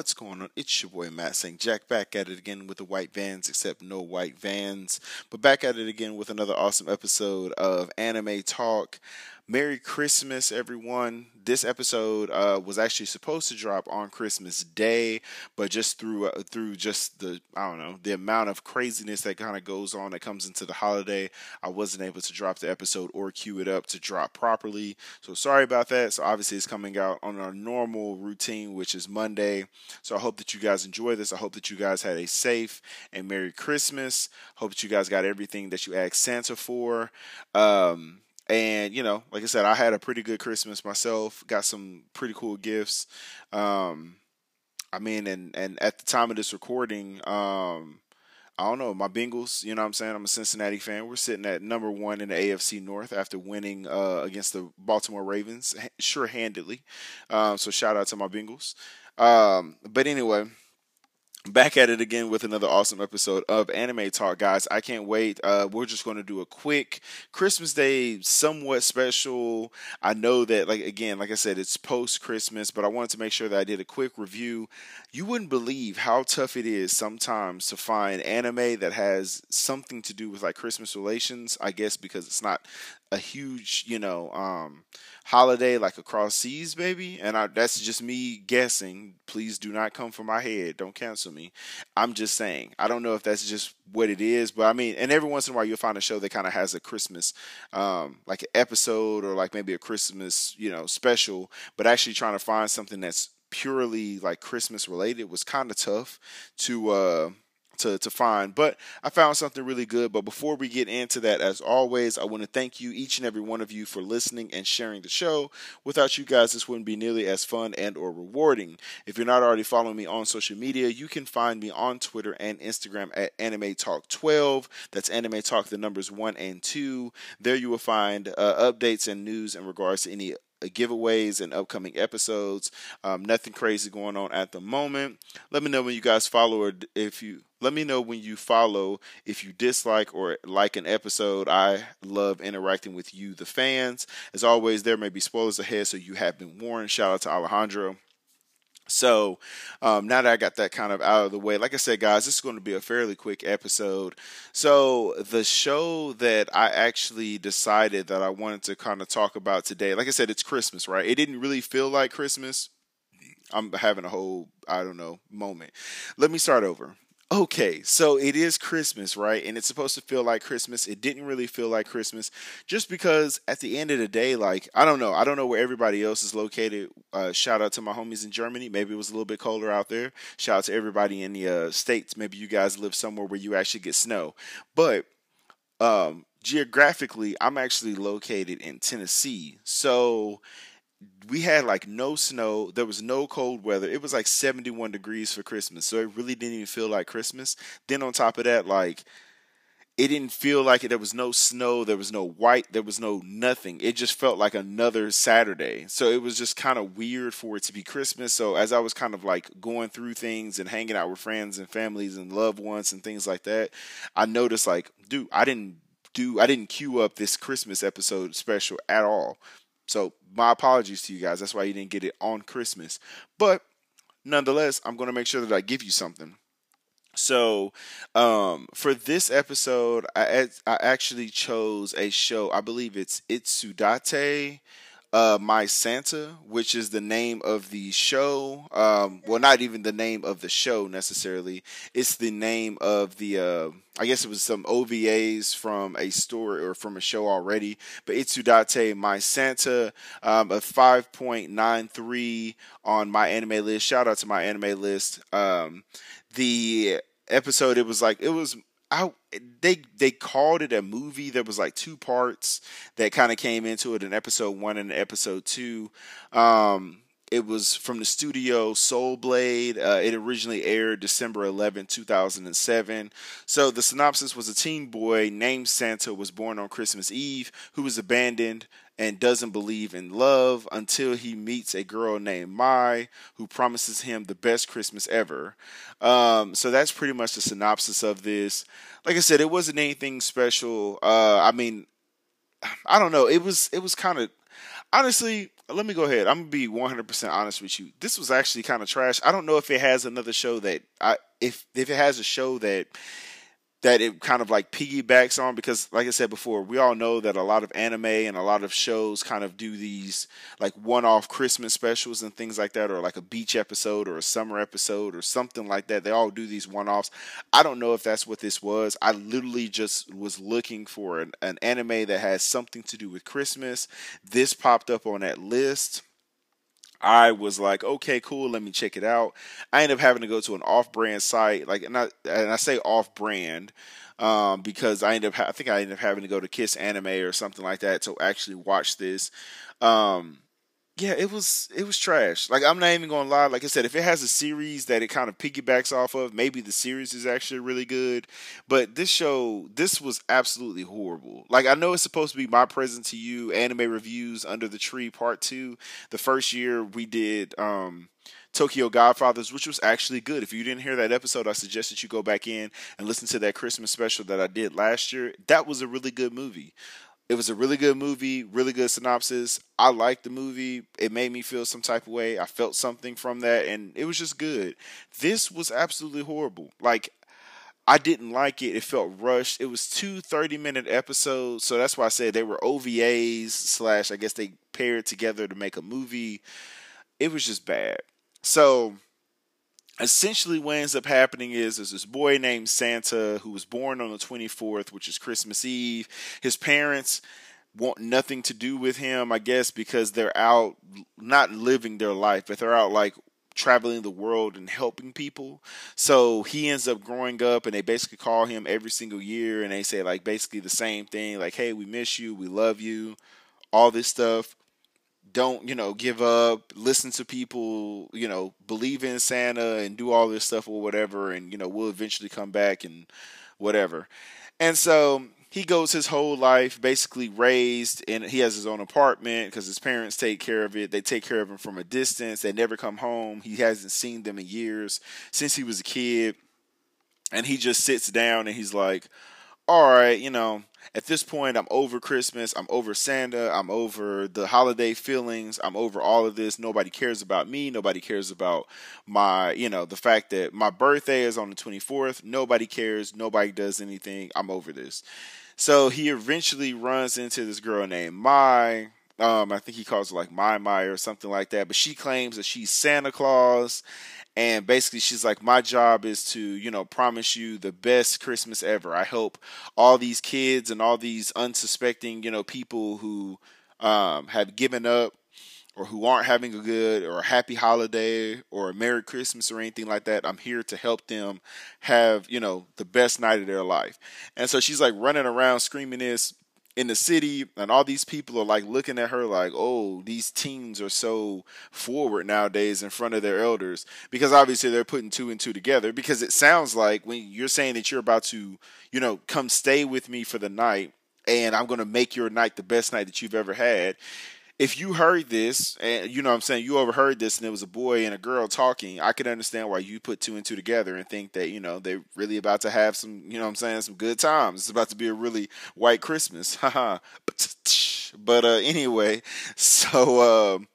What's going on? It's your boy Matt St. Jack back at it again with the white vans, except no white vans. But back at it again with another awesome episode of Anime Talk. Merry Christmas, everyone. This episode uh, was actually supposed to drop on Christmas Day, but just through uh, through just the I don't know the amount of craziness that kind of goes on that comes into the holiday, I wasn't able to drop the episode or queue it up to drop properly. So sorry about that. So obviously it's coming out on our normal routine, which is Monday. So I hope that you guys enjoy this. I hope that you guys had a safe and Merry Christmas. Hope that you guys got everything that you asked Santa for. Um, and you know, like I said, I had a pretty good Christmas myself. Got some pretty cool gifts. Um, I mean, and and at the time of this recording, um, I don't know, my Bengals, you know what I'm saying? I'm a Cincinnati fan. We're sitting at number one in the AFC North after winning uh, against the Baltimore Ravens, sure handedly. Um, so shout out to my Bengals. Um, but anyway, back at it again with another awesome episode of anime talk guys. I can't wait. Uh, we're just going to do a quick christmas day somewhat special. I know that like again like i said it's post christmas but i wanted to make sure that i did a quick review. You wouldn't believe how tough it is sometimes to find anime that has something to do with like christmas relations i guess because it's not a huge you know um holiday like across seas, baby. And I, that's just me guessing. Please do not come for my head. Don't cancel me. I'm just saying. I don't know if that's just what it is, but I mean, and every once in a while you'll find a show that kind of has a Christmas, um, like an episode or like maybe a Christmas, you know, special. But actually trying to find something that's purely like Christmas related was kind of tough to. uh to, to find, but I found something really good. But before we get into that, as always, I want to thank you, each and every one of you, for listening and sharing the show. Without you guys, this wouldn't be nearly as fun and or rewarding. If you're not already following me on social media, you can find me on Twitter and Instagram at Anime Talk 12. That's Anime Talk, the numbers one and two. There you will find uh, updates and news in regards to any giveaways and upcoming episodes. Um, nothing crazy going on at the moment. Let me know when you guys follow or if you let me know when you follow if you dislike or like an episode. I love interacting with you, the fans. As always, there may be spoilers ahead, so you have been warned. Shout out to Alejandro. So um, now that I got that kind of out of the way, like I said, guys, this is going to be a fairly quick episode. So the show that I actually decided that I wanted to kind of talk about today, like I said, it's Christmas, right? It didn't really feel like Christmas. I'm having a whole, I don't know, moment. Let me start over. Okay, so it is Christmas, right? And it's supposed to feel like Christmas. It didn't really feel like Christmas just because at the end of the day, like, I don't know. I don't know where everybody else is located. Uh, shout out to my homies in Germany. Maybe it was a little bit colder out there. Shout out to everybody in the uh, States. Maybe you guys live somewhere where you actually get snow. But um, geographically, I'm actually located in Tennessee. So we had like no snow. There was no cold weather. It was like 71 degrees for Christmas. So it really didn't even feel like Christmas. Then on top of that, like it didn't feel like it. There was no snow. There was no white. There was no nothing. It just felt like another Saturday. So it was just kind of weird for it to be Christmas. So as I was kind of like going through things and hanging out with friends and families and loved ones and things like that, I noticed like, dude, I didn't do I didn't queue up this Christmas episode special at all. So my apologies to you guys. That's why you didn't get it on Christmas. But nonetheless, I'm going to make sure that I give you something. So, um, for this episode, I I actually chose a show. I believe it's Itsudatte uh, My Santa, which is the name of the show. Um, well, not even the name of the show necessarily. It's the name of the. Uh, I guess it was some OVAs from a story or from a show already. But Itsudatte My Santa, um, a 5.93 on my anime list. Shout out to my anime list. Um, the episode, it was like it was I they they called it a movie. There was like two parts that kind of came into it in episode one and episode two. Um, it was from the studio Soul Blade. Uh, it originally aired December 11, 2007. So the synopsis was a teen boy named Santa was born on Christmas Eve who was abandoned and doesn't believe in love until he meets a girl named Mai who promises him the best Christmas ever. Um, so that's pretty much the synopsis of this. Like I said, it wasn't anything special. Uh, I mean, I don't know. It was it was kind of honestly let me go ahead. I'm gonna be 100 percent honest with you. This was actually kind of trash. I don't know if it has another show that I if if it has a show that that it kind of like piggybacks on because like I said before, we all know that a lot of anime and a lot of shows kind of do these like one-off Christmas specials and things like that or like a beach episode or a summer episode or something like that. They all do these one-offs. I don't know if that's what this was. I literally just was looking for an, an anime that has something to do with Christmas. This popped up on that list. I was like, okay, cool, let me check it out. I ended up having to go to an off-brand site, like, and I, and I say off-brand um, because I ended up, I think I ended up having to go to Kiss Anime or something like that to actually watch this. Um, yeah, it was it was trash. Like I'm not even gonna lie. Like I said, if it has a series that it kind of piggybacks off of, maybe the series is actually really good. But this show, this was absolutely horrible. Like I know it's supposed to be my present to you anime reviews under the tree part two. The first year we did um Tokyo Godfathers, which was actually good. If you didn't hear that episode, I suggest that you go back in and listen to that Christmas special that I did last year. That was a really good movie. It was a really good movie, really good synopsis. I liked the movie. It made me feel some type of way. I felt something from that, and it was just good. This was absolutely horrible. Like, I didn't like it. It felt rushed. It was two 30 minute episodes. So that's why I said they were OVAs, slash, I guess they paired together to make a movie. It was just bad. So essentially what ends up happening is there's this boy named Santa who was born on the 24th, which is Christmas Eve. His parents want nothing to do with him, I guess, because they're out not living their life, but they're out like traveling the world and helping people. So he ends up growing up and they basically call him every single year and they say like basically the same thing, like, hey, we miss you, we love you, all this stuff don't you know give up listen to people you know believe in santa and do all this stuff or whatever and you know we'll eventually come back and whatever. And so he goes his whole life basically raised and he has his own apartment because his parents take care of it. They take care of him from a distance. They never come home. He hasn't seen them in years since he was a kid. And he just sits down and he's like all right, you know, at this point, I'm over Christmas. I'm over Santa. I'm over the holiday feelings. I'm over all of this. Nobody cares about me. Nobody cares about my, you know, the fact that my birthday is on the 24th. Nobody cares. Nobody does anything. I'm over this. So he eventually runs into this girl named Mai. Um, I think he calls her like Mai Mai or something like that. But she claims that she's Santa Claus and basically she's like my job is to you know promise you the best christmas ever. I hope all these kids and all these unsuspecting you know people who um, have given up or who aren't having a good or a happy holiday or a merry christmas or anything like that. I'm here to help them have you know the best night of their life. And so she's like running around screaming this in the city and all these people are like looking at her like oh these teens are so forward nowadays in front of their elders. Because obviously they're putting two and two together because it sounds like when you're saying that you're about to you know come stay with me for the night and I'm going to make your night the best night that you've ever had if you heard this and you know what I'm saying you overheard this and it was a boy and a girl talking, I could understand why you put two and two together and think that, you know, they're really about to have some, you know what I'm saying, some good times. It's about to be a really white Christmas. Haha. but uh anyway, so um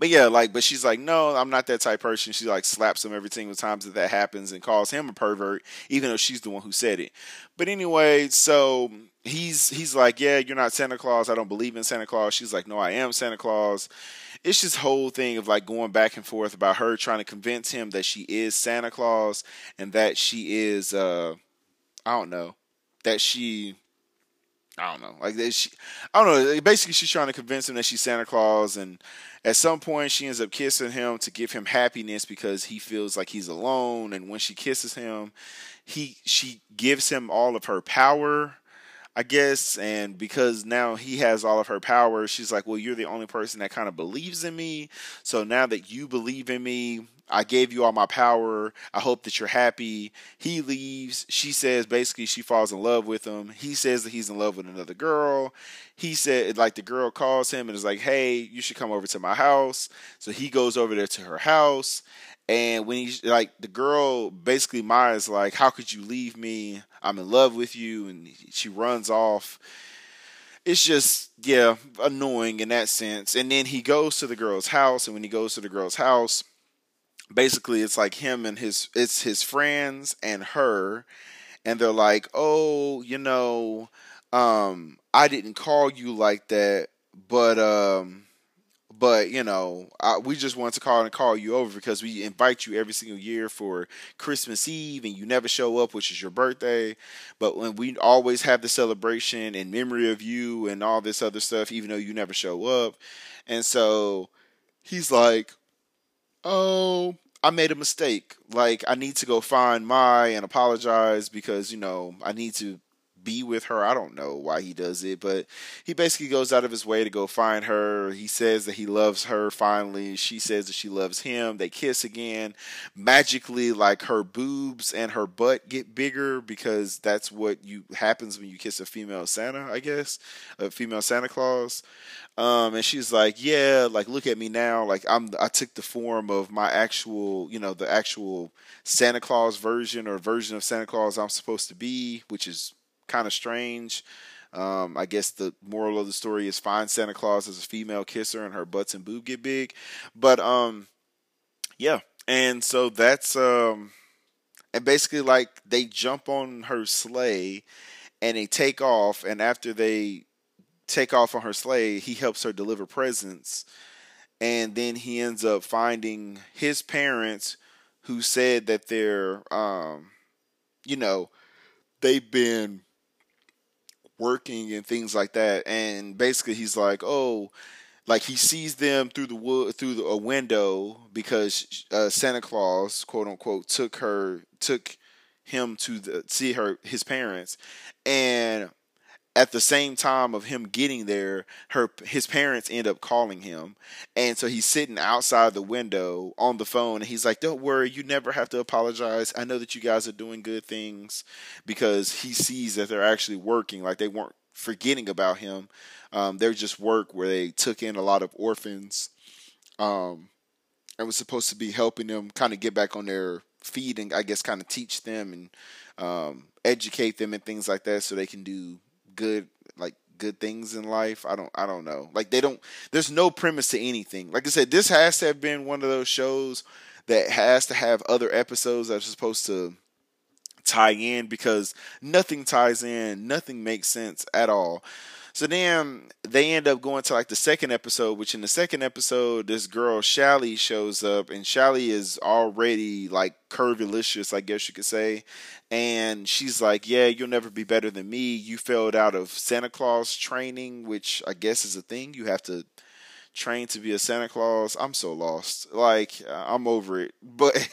but yeah, like, but she's like, no, I'm not that type person. She like slaps him every single time that that happens and calls him a pervert, even though she's the one who said it. But anyway, so he's he's like, yeah, you're not Santa Claus. I don't believe in Santa Claus. She's like, no, I am Santa Claus. It's this whole thing of like going back and forth about her trying to convince him that she is Santa Claus and that she is, uh, I don't know, that she I don't know. Like they, she, I don't know. Basically, she's trying to convince him that she's Santa Claus, and at some point, she ends up kissing him to give him happiness because he feels like he's alone. And when she kisses him, he she gives him all of her power, I guess. And because now he has all of her power, she's like, "Well, you're the only person that kind of believes in me. So now that you believe in me, I gave you all my power. I hope that you're happy. He leaves. She says basically she falls in love with him. He says that he's in love with another girl. He said like the girl calls him and is like, "Hey, you should come over to my house." So he goes over there to her house. And when he's like the girl, basically Maya's like, "How could you leave me? I'm in love with you," and she runs off. It's just yeah, annoying in that sense. And then he goes to the girl's house, and when he goes to the girl's house, basically it's like him and his it's his friends and her and they're like oh you know um i didn't call you like that but um but you know I, we just want to call and call you over because we invite you every single year for christmas eve and you never show up which is your birthday. But when we always have the celebration in memory of you and all this other stuff even though you never show up. And so he's like oh, I made a mistake. Like I need to go find my and apologize because you know I need to be with her. I don't know why he does it, but he basically goes out of his way to go find her. He says that he loves her finally. She says that she loves him. They kiss again. Magically, like her boobs and her butt get bigger because that's what you happens when you kiss a female Santa, I guess. A female Santa Claus. Um, and she's like, "Yeah, like look at me now. Like I'm, I took the form of my actual, you know, the actual Santa Claus version or version of Santa Claus I'm supposed to be, which is kind of strange. Um, I guess the moral of the story is find Santa Claus as a female kisser and her butts and boob get big. But um, yeah, and so that's um, and basically like they jump on her sleigh and they take off, and after they take off on her sleigh, he helps her deliver presents, and then he ends up finding his parents who said that they're um, you know, they've been working and things like that. And basically, he's like, oh, like he sees them through the wood through the, a window because uh, Santa Claus, quote unquote, took her took him to the, see her his parents, and at the same time of him getting there, her his parents end up calling him, and so he's sitting outside the window on the phone, and he's like, "Don't worry, you never have to apologize. I know that you guys are doing good things," because he sees that they're actually working, like they weren't forgetting about him. Um, they're just work where they took in a lot of orphans, um, and was supposed to be helping them kind of get back on their feet and I guess kind of teach them and um, educate them and things like that, so they can do good like good things in life. I don't I don't know. Like they don't there's no premise to anything. Like I said, this has to have been one of those shows that has to have other episodes that are supposed to tie in because nothing ties in, nothing makes sense at all. So then they end up going to like the second episode, which in the second episode, this girl Shally shows up, and Shally is already like curvilicious, I guess you could say. And she's like, "Yeah, you'll never be better than me. You failed out of Santa Claus training, which I guess is a thing. You have to." train to be a Santa Claus. I'm so lost. Like I'm over it. But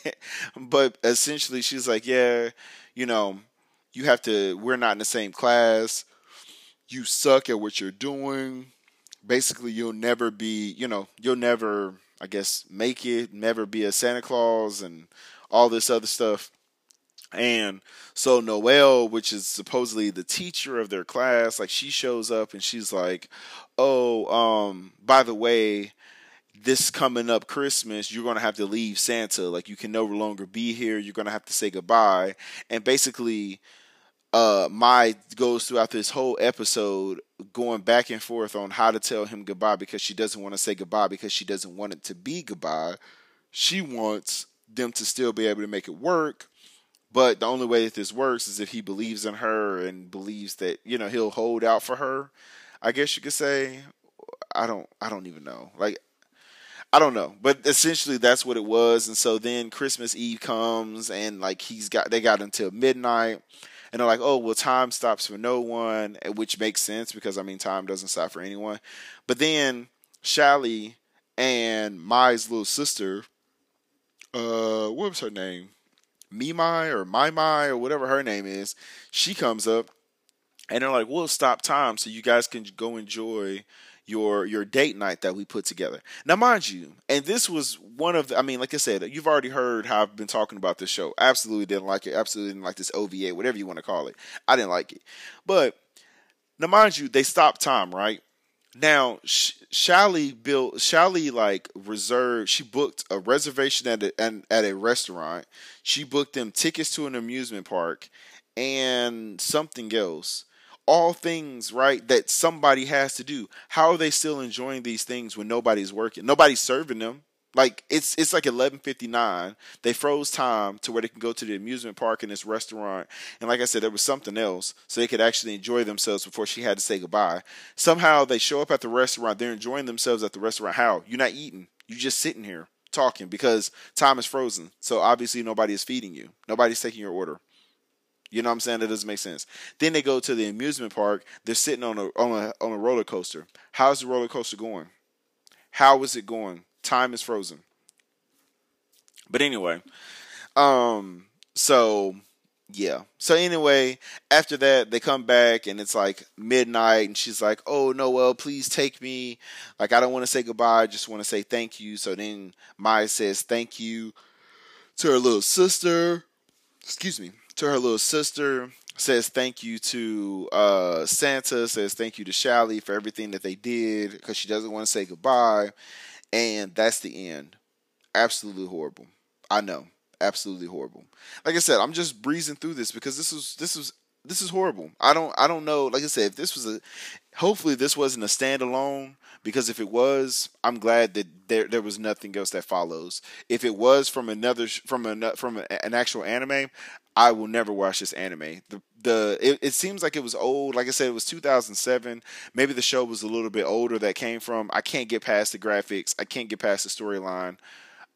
but essentially she's like, "Yeah, you know, you have to we're not in the same class you suck at what you're doing. Basically, you'll never be, you know, you'll never, I guess, make it, never be a Santa Claus and all this other stuff. And so Noelle, which is supposedly the teacher of their class, like she shows up and she's like, "Oh, um, by the way, this coming up Christmas, you're gonna have to leave Santa. Like you can no longer be here. You're gonna have to say goodbye." And basically, uh Mai goes throughout this whole episode going back and forth on how to tell him goodbye because she doesn't want to say goodbye because she doesn't want it to be goodbye. She wants them to still be able to make it work. But the only way that this works is if he believes in her and believes that, you know, he'll hold out for her. I guess you could say. I don't I don't even know. Like I don't know, but essentially that's what it was. And so then Christmas Eve comes, and like he's got they got until midnight And they're like, oh, well, time stops for no one, which makes sense because, I mean, time doesn't stop for anyone. But then Shally and Mai's little sister, uh, what was her name? Mimai or My Mai or whatever her name is, she comes up and they're like, we'll stop time so you guys can go enjoy your your date night that we put together. Now, mind you, and this was one of the, I mean, like I said, you've already heard how I've been talking about this show. Absolutely didn't like it. Absolutely didn't like this OVA, whatever you want to call it. I didn't like it. But now, mind you, they stopped time, right? Now, Shally built Shally like reserved. She booked a reservation at a, at a restaurant. She booked them tickets to an amusement park and something else all things right that somebody has to do. How are they still enjoying these things when nobody's working nobody's serving them? Like it's it's like 11:59 they froze time to where they can go to the amusement park and this restaurant. And like I said there was something else so they could actually enjoy themselves before she had to say goodbye. Somehow they show up at the restaurant. They're enjoying themselves at the restaurant. How? You're not eating. You're just sitting here talking because time is frozen. So obviously nobody is feeding you. Nobody's taking your order you know what I'm saying? That doesn't make sense. Then they go to the amusement park. They're sitting on a on a on a roller coaster. How's the roller coaster going? How is it going? Time is frozen. But anyway, um, so yeah. So anyway, after that, they come back and it's like midnight, and she's like, "Oh Noel, please take me. Like I don't want to say goodbye. I just want to say thank you." So then Maya says thank you to her little sister. Excuse me to her little sister, says thank you to uh, Santa, says thank you to Shally for everything that they did because she doesn't want to say goodbye. And that's the end. Absolutely horrible. I know. Absolutely horrible. Like I said, I'm just breezing through this because this was this was this is horrible. I don't I don't know. Like I said, if this was a hopefully this wasn't a standalone because if it was, I'm glad that there there was nothing else that follows. If it was from another from an from an actual anime, I will never watch this anime. The the it, it, seems like it was old. Like I said, it was 2007. Maybe the show was a little bit older that came from. I can't get past the graphics. I can't get past the storyline.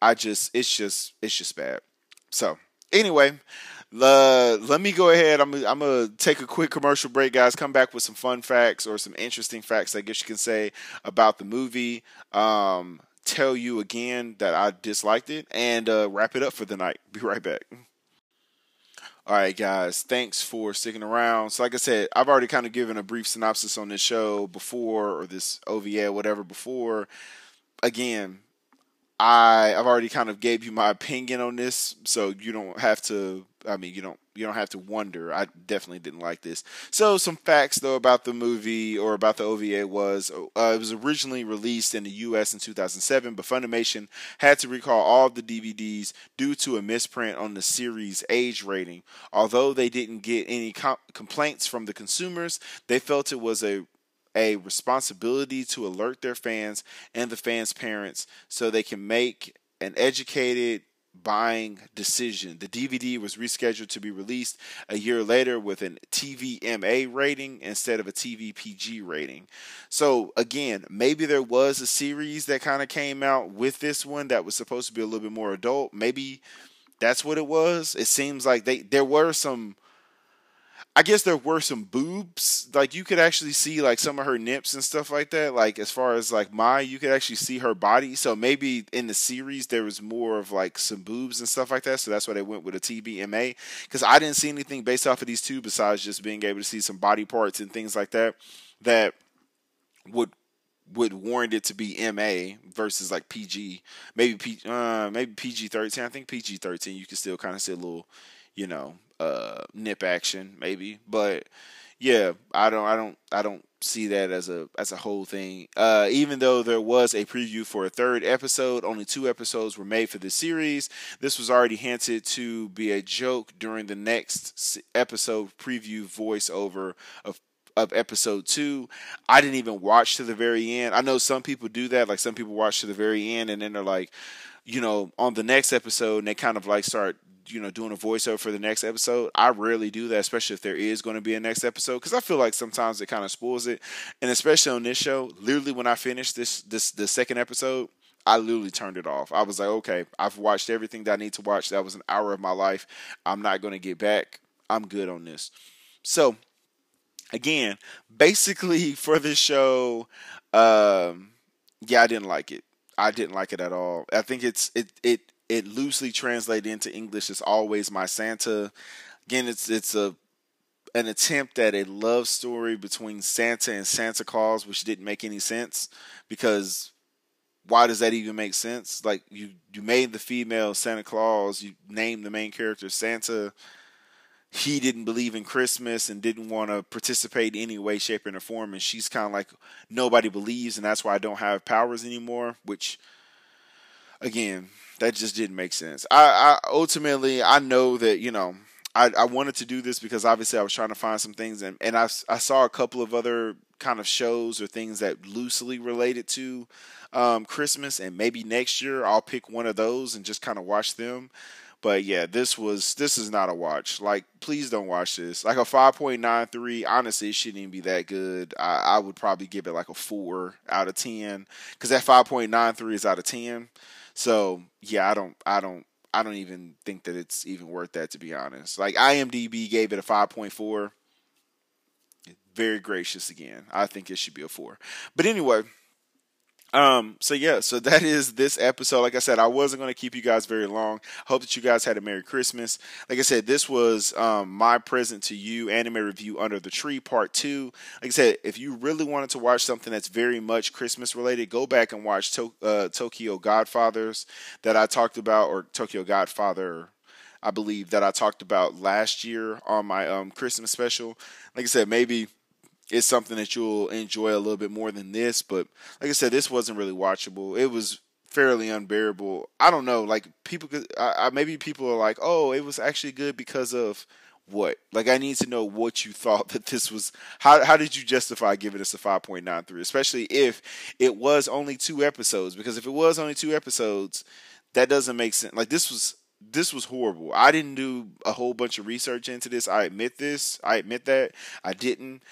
I just it's just it's just bad. So anyway, uh, let me go ahead. I'm I'm gonna take a quick commercial break, guys. Come back with some fun facts or some interesting facts, I guess you can say, about the movie. Um, tell you again that I disliked it, and uh, wrap it up for the night. Be right back. All right, guys, thanks for sticking around. So, like I said, I've already kind of given a brief synopsis on this show before, or this OVA, whatever, before. Again, I I've already kind of gave you my opinion on this, so you don't have to. I mean, you don't you don't have to wonder. I definitely didn't like this. So some facts though about the movie or about the OVA was uh, it was originally released in the U.S. in 2007, but Funimation had to recall all the DVDs due to a misprint on the series age rating. Although they didn't get any com- complaints from the consumers, they felt it was a a responsibility to alert their fans and the fans' parents so they can make an educated buying decision. The DVD was rescheduled to be released a year later with an TVMA rating instead of a TVPG rating. So again, maybe there was a series that kind of came out with this one that was supposed to be a little bit more adult. Maybe that's what it was. It seems like they there were some I guess there were some boobs. Like you could actually see like some of her nips and stuff like that. Like as far as like Mai, you could actually see her body. So maybe in the series there was more of like some boobs and stuff like that. So that's why they went with a TVMA. Because I didn't see anything based off of these two besides just being able to see some body parts and things like that that would would warrant it to be MA versus like PG. Maybe P uh maybe PG thirteen. I think PG thirteen you can still kind of see a little, you know, uh, nip action maybe, but yeah, I don't, I don't, I don't see that as a as a whole thing. Uh, even though there was a preview for a third episode, only two episodes were made for the series. This was already hinted to be a joke during the next episode preview voiceover of of episode two. I didn't even watch to the very end. I know some people do that, like some people watch to the very end and then they're like, you know, on the next episode and they kind of like start you know doing a voiceover for the next episode i rarely do that especially if there is going to be a next episode because i feel like sometimes it kind of spoils it and especially on this show literally when i finished this this the second episode I literally turned it off. I was like, okay, I've watched everything that I need to watch. That was an hour of my life. I'm not going to get back. I'm good on this. So again, basically for this show, um, yeah, I didn't like it. I didn't like it at all. I think it's it it it loosely translated into English is always my Santa. Again, it's it's a an attempt at a love story between Santa and Santa Claus, which didn't make any sense because why does that even make sense? Like you you made the female Santa Claus, you named the main character Santa. He didn't believe in Christmas and didn't want to participate in any way, shape, or form, and she's kind of like nobody believes, and that's why I don't have powers anymore. Which, again, that just didn't make sense. I, I ultimately I know that you know I, I wanted to do this because obviously I was trying to find some things and, and I, I saw a couple of other kind of shows or things that loosely related to um, Christmas and maybe next year I'll pick one of those and just kind of watch them. But yeah, this was this is not a watch. Like, please don't watch this. Like a five point nine three. Honestly, it shouldn't even be that good. I, I would probably give it like a four out of ten because that five point nine three is out of ten. So yeah, I don't I don't I don't even think that it's even worth that to be honest. Like IMDb gave it a 5.4. Very gracious again. I think it should be a 4. But anyway, um, so yeah, so that is this episode. Like I said, I wasn't going to keep you guys very long. Hope that you guys had a Merry Christmas. Like I said, this was um, my present to you, anime review under the tree, part two. Like I said, if you really wanted to watch something that's very much Christmas related, go back and watch to- uh, Tokyo Godfathers that I talked about, or Tokyo Godfather I believe that I talked about last year on my um, Christmas special. Like I said, maybe it's something that you'll enjoy a little bit more than this. But like I said, this wasn't really watchable. It was fairly unbearable. I don't know. Like people could, I, I, maybe people are like, oh, it was actually good because of what? Like I need to know what you thought that this was. How how did you justify giving us a five point nine three? Especially if it was only two episodes. Because if it was only two episodes, that doesn't make sense. Like this was this was horrible. I didn't do a whole bunch of research into this. I admit this. I admit that I didn't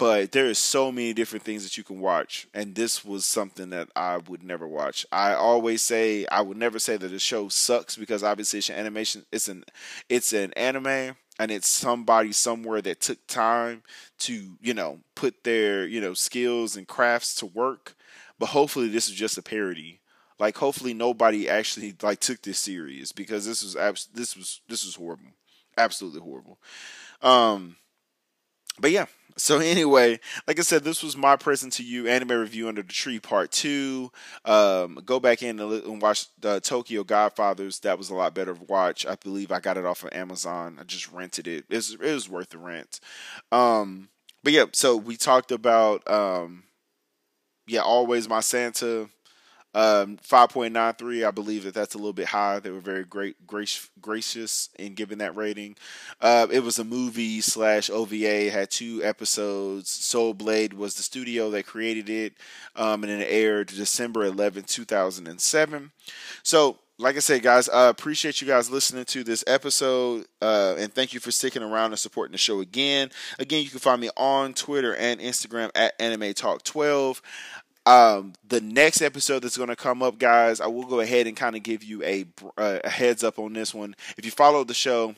but there is so many different things that you can watch and this was something that i would never watch. I always say i would never say that the show sucks because obviously it's an animation it's an it's an anime and it's somebody somewhere that took time to you know put their you know skills and crafts to work. But hopefully this is just a parody. Like hopefully nobody actually like took this serious because this was abs- this was this was horrible. Absolutely horrible. Um but yeah so anyway, like I said, this was my present to you anime review under the tree part two. Um, go back in and watch the Tokyo Godfathers. That was a lot better to watch. I believe I got it off of Amazon. I just rented it. It was, it was worth the rent. Um, but yeah, so we talked about um, yeah, always my Santa. Um, 5.93, I believe that that's a little bit high. They were very great, grace, gracious in giving that rating. Uh, it was a movie slash OVA, had two episodes. Soul Blade was the studio that created it, um, and it aired December 11, 2007. So, like I said, guys, I appreciate you guys listening to this episode, uh, and thank you for sticking around and supporting the show again. Again, you can find me on Twitter and Instagram at Anime Talk 12. Um, the next episode that's going to come up, guys, I will go ahead and kind of give you a, a heads up on this one. If you followed the show,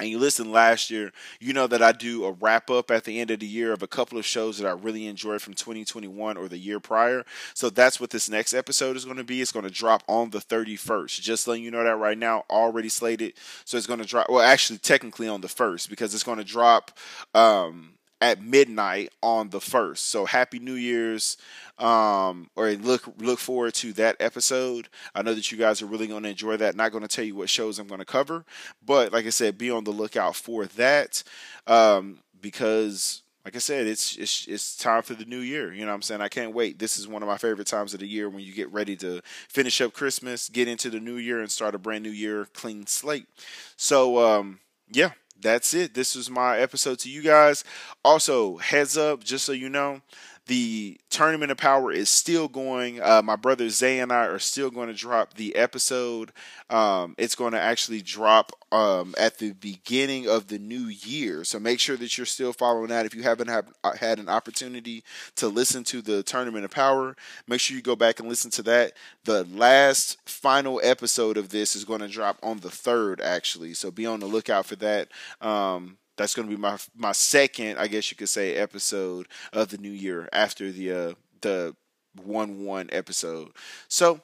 and you listened last year, you know that I do a wrap up at the end of the year of a couple of shows that I really enjoyed from 2021 or the year prior. So that's what this next episode is going to be. It's going to drop on the 31st. Just letting you know that right now, already slated. So it's going to drop, well, actually, technically on the 1st, because it's going to drop um, at midnight on the 1st. So happy New Year's um, or look look forward to that episode. I know that you guys are really going to enjoy that. Not going to tell you what shows I'm going to cover, but like I said, be on the lookout for that um, because. Like I said, it's, it's it's time for the new year. You know what I'm saying? I can't wait. This is one of my favorite times of the year when you get ready to finish up Christmas, get into the new year, and start a brand new year, clean slate. So, um, yeah, that's it. This is my episode to you guys. Also, heads up, just so you know, the tournament of power is still going. Uh, my brother Zay and I are still going to drop the episode. Um, it's going to actually drop um, at the beginning of the new year. So make sure that you're still following that. If you haven't have, uh, had an opportunity to listen to the tournament of power, make sure you go back and listen to that. The last final episode of this is going to drop on the third, actually. So be on the lookout for that. Um, that's going to be my my second, I guess you could say, episode of the new year after the uh, the one one episode. So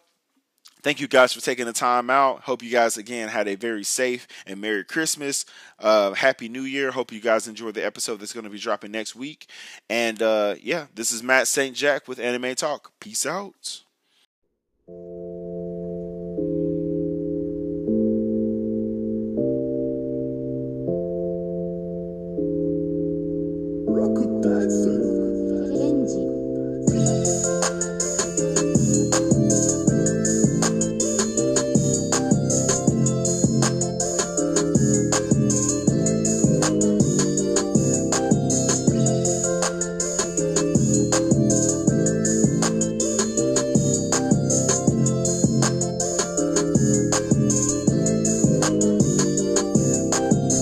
thank you guys for taking the time out. Hope you guys again had a very safe and Merry Christmas. Uh, Happy New Year. Hope you guys enjoyed the episode that's going to be dropping next week. And uh, yeah, this is Matt St. Jack with Anime Talk. Peace out. blessings.